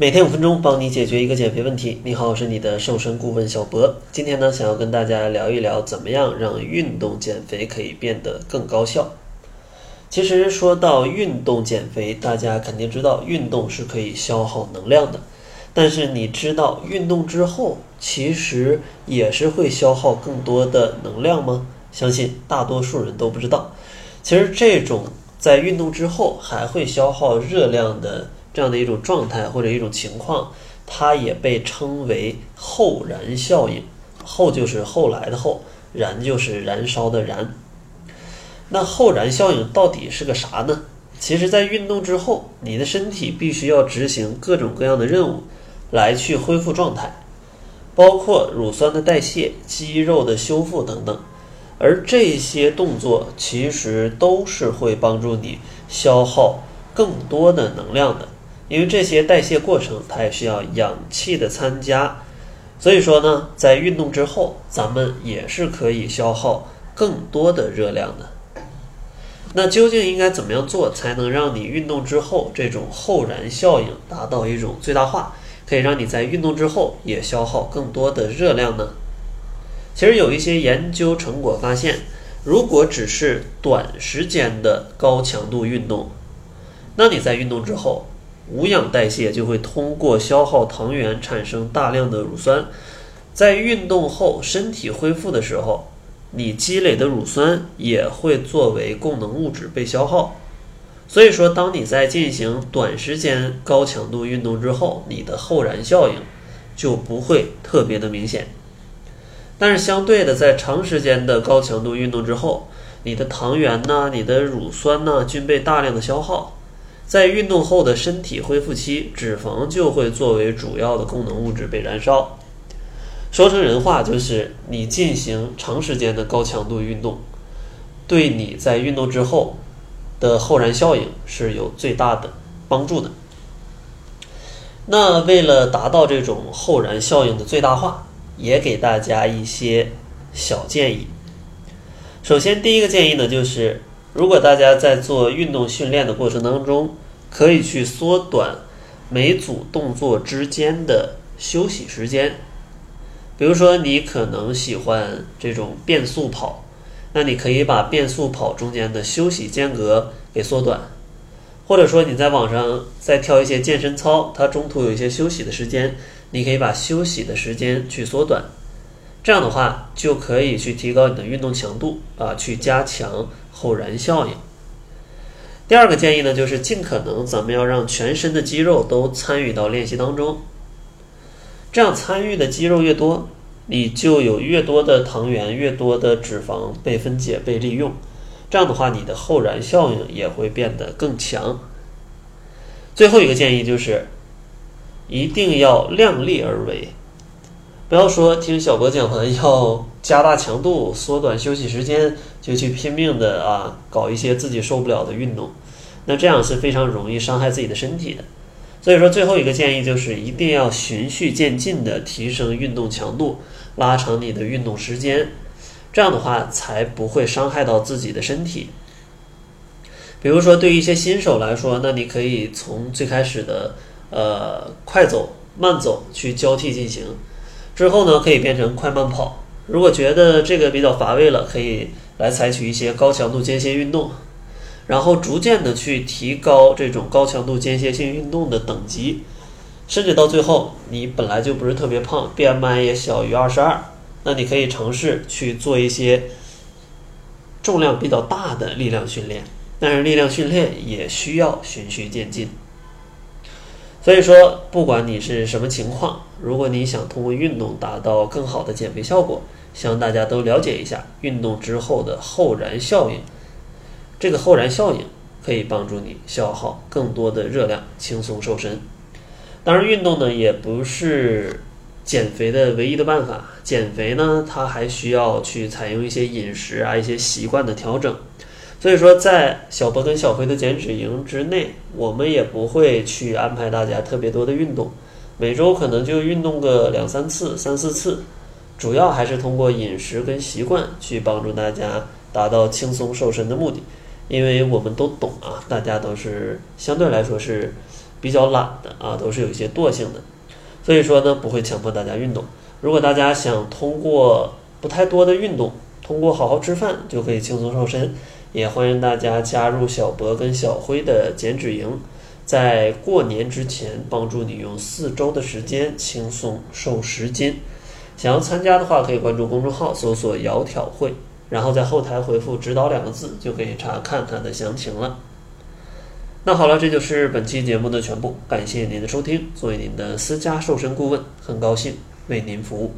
每天五分钟，帮你解决一个减肥问题。你好，我是你的瘦身顾问小博。今天呢，想要跟大家聊一聊，怎么样让运动减肥可以变得更高效。其实说到运动减肥，大家肯定知道，运动是可以消耗能量的。但是你知道，运动之后其实也是会消耗更多的能量吗？相信大多数人都不知道。其实这种在运动之后还会消耗热量的。这样的一种状态或者一种情况，它也被称为后燃效应。后就是后来的后，燃就是燃烧的燃。那后燃效应到底是个啥呢？其实，在运动之后，你的身体必须要执行各种各样的任务，来去恢复状态，包括乳酸的代谢、肌肉的修复等等。而这些动作其实都是会帮助你消耗更多的能量的。因为这些代谢过程，它也需要氧气的参加，所以说呢，在运动之后，咱们也是可以消耗更多的热量的。那究竟应该怎么样做，才能让你运动之后这种后燃效应达到一种最大化，可以让你在运动之后也消耗更多的热量呢？其实有一些研究成果发现，如果只是短时间的高强度运动，那你在运动之后，无氧代谢就会通过消耗糖原产生大量的乳酸，在运动后身体恢复的时候，你积累的乳酸也会作为供能物质被消耗。所以说，当你在进行短时间高强度运动之后，你的后燃效应就不会特别的明显。但是相对的，在长时间的高强度运动之后，你的糖原呢，你的乳酸呢，均被大量的消耗。在运动后的身体恢复期，脂肪就会作为主要的功能物质被燃烧。说成人话就是，你进行长时间的高强度运动，对你在运动之后的后燃效应是有最大的帮助的。那为了达到这种后燃效应的最大化，也给大家一些小建议。首先，第一个建议呢，就是。如果大家在做运动训练的过程当中，可以去缩短每组动作之间的休息时间。比如说，你可能喜欢这种变速跑，那你可以把变速跑中间的休息间隔给缩短；或者说你在网上再跳一些健身操，它中途有一些休息的时间，你可以把休息的时间去缩短。这样的话，就可以去提高你的运动强度啊，去加强后燃效应。第二个建议呢，就是尽可能咱们要让全身的肌肉都参与到练习当中。这样参与的肌肉越多，你就有越多的糖原、越多的脂肪被分解、被利用。这样的话，你的后燃效应也会变得更强。最后一个建议就是，一定要量力而为。不要说听小博讲完要加大强度、缩短休息时间，就去拼命的啊搞一些自己受不了的运动，那这样是非常容易伤害自己的身体的。所以说，最后一个建议就是一定要循序渐进的提升运动强度，拉长你的运动时间，这样的话才不会伤害到自己的身体。比如说，对于一些新手来说，那你可以从最开始的呃快走、慢走去交替进行。之后呢，可以变成快慢跑。如果觉得这个比较乏味了，可以来采取一些高强度间歇运动，然后逐渐的去提高这种高强度间歇性运动的等级，甚至到最后你本来就不是特别胖，BMI 也小于二十二，那你可以尝试去做一些重量比较大的力量训练。但是力量训练也需要循序渐进。所以说，不管你是什么情况，如果你想通过运动达到更好的减肥效果，希望大家都了解一下运动之后的后燃效应。这个后燃效应可以帮助你消耗更多的热量，轻松瘦身。当然，运动呢也不是减肥的唯一的办法。减肥呢，它还需要去采用一些饮食啊、一些习惯的调整。所以说，在小博跟小辉的减脂营之内，我们也不会去安排大家特别多的运动，每周可能就运动个两三次、三四次，主要还是通过饮食跟习惯去帮助大家达到轻松瘦身的目的。因为我们都懂啊，大家都是相对来说是比较懒的啊，都是有一些惰性的，所以说呢，不会强迫大家运动。如果大家想通过不太多的运动，通过好好吃饭就可以轻松瘦身，也欢迎大家加入小博跟小辉的减脂营，在过年之前帮助你用四周的时间轻松瘦十斤。想要参加的话，可以关注公众号搜索“窈窕会”，然后在后台回复“指导”两个字，就可以查看它的详情了。那好了，这就是本期节目的全部，感谢您的收听。作为您的私家瘦身顾问，很高兴为您服务。